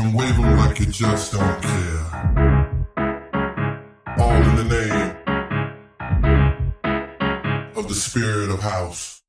and wave them like you just don't care. All in the name of the spirit of house.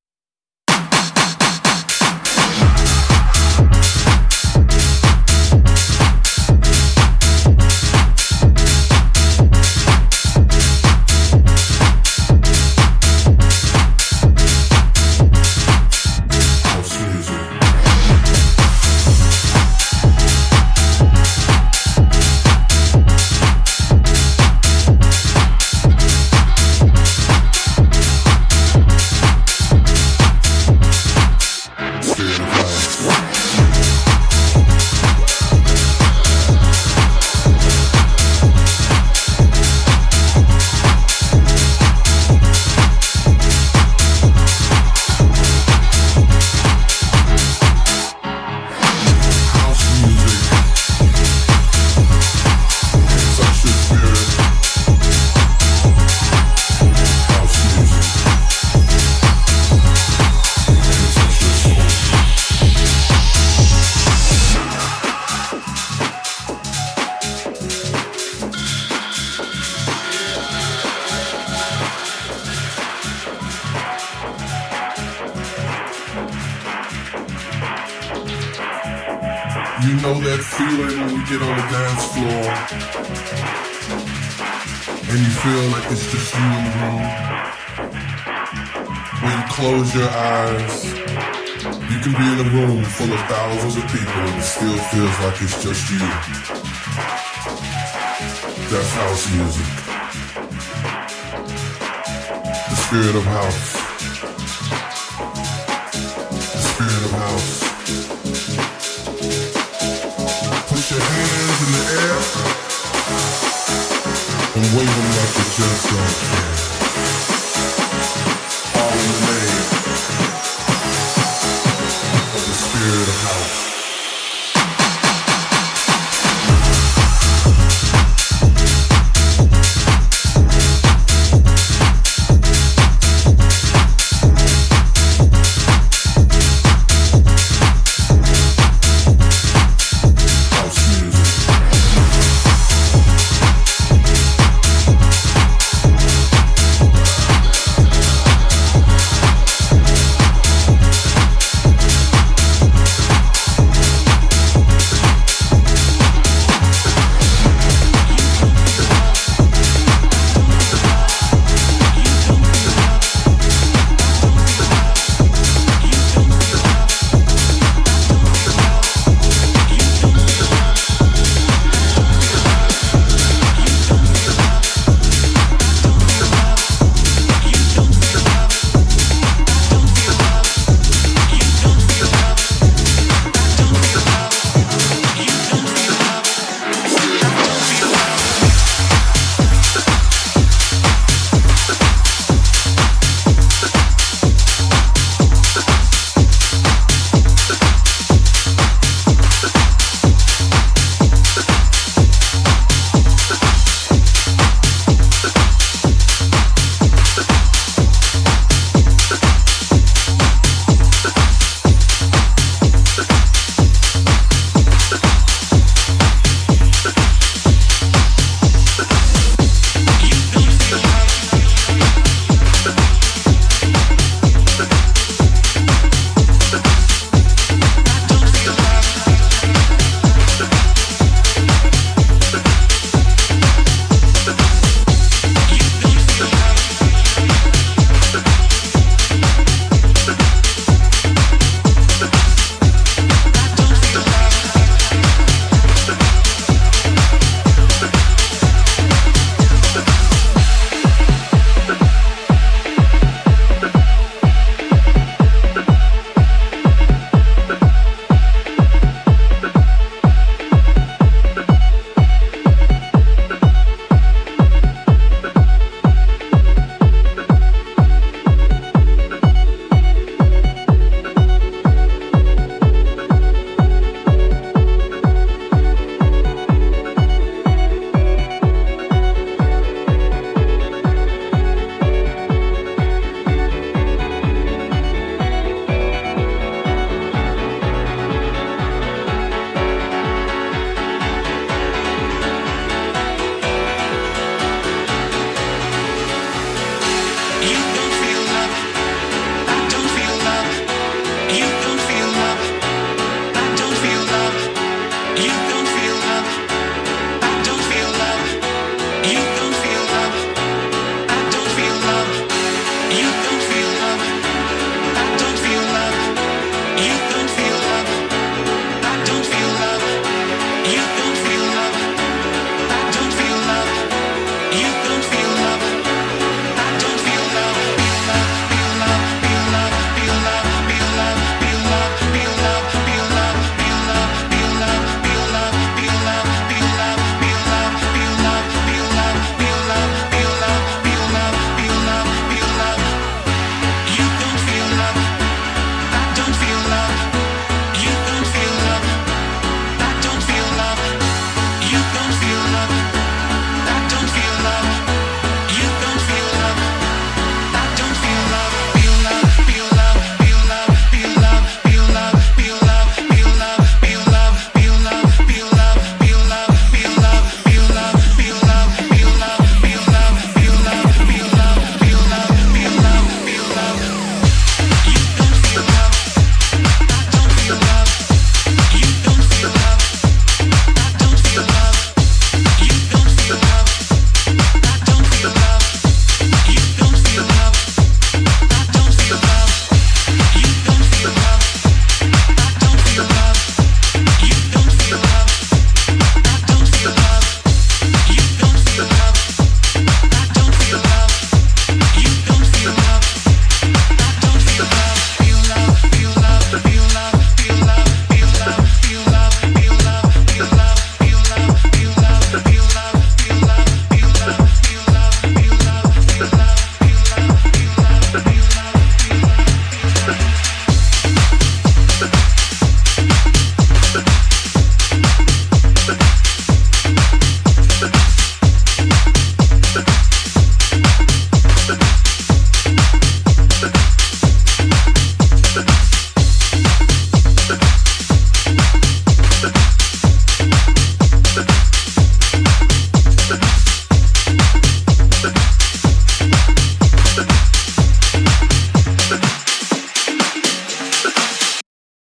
spirit of house. The spirit of house. Put your hands in the air and wave them like you just don't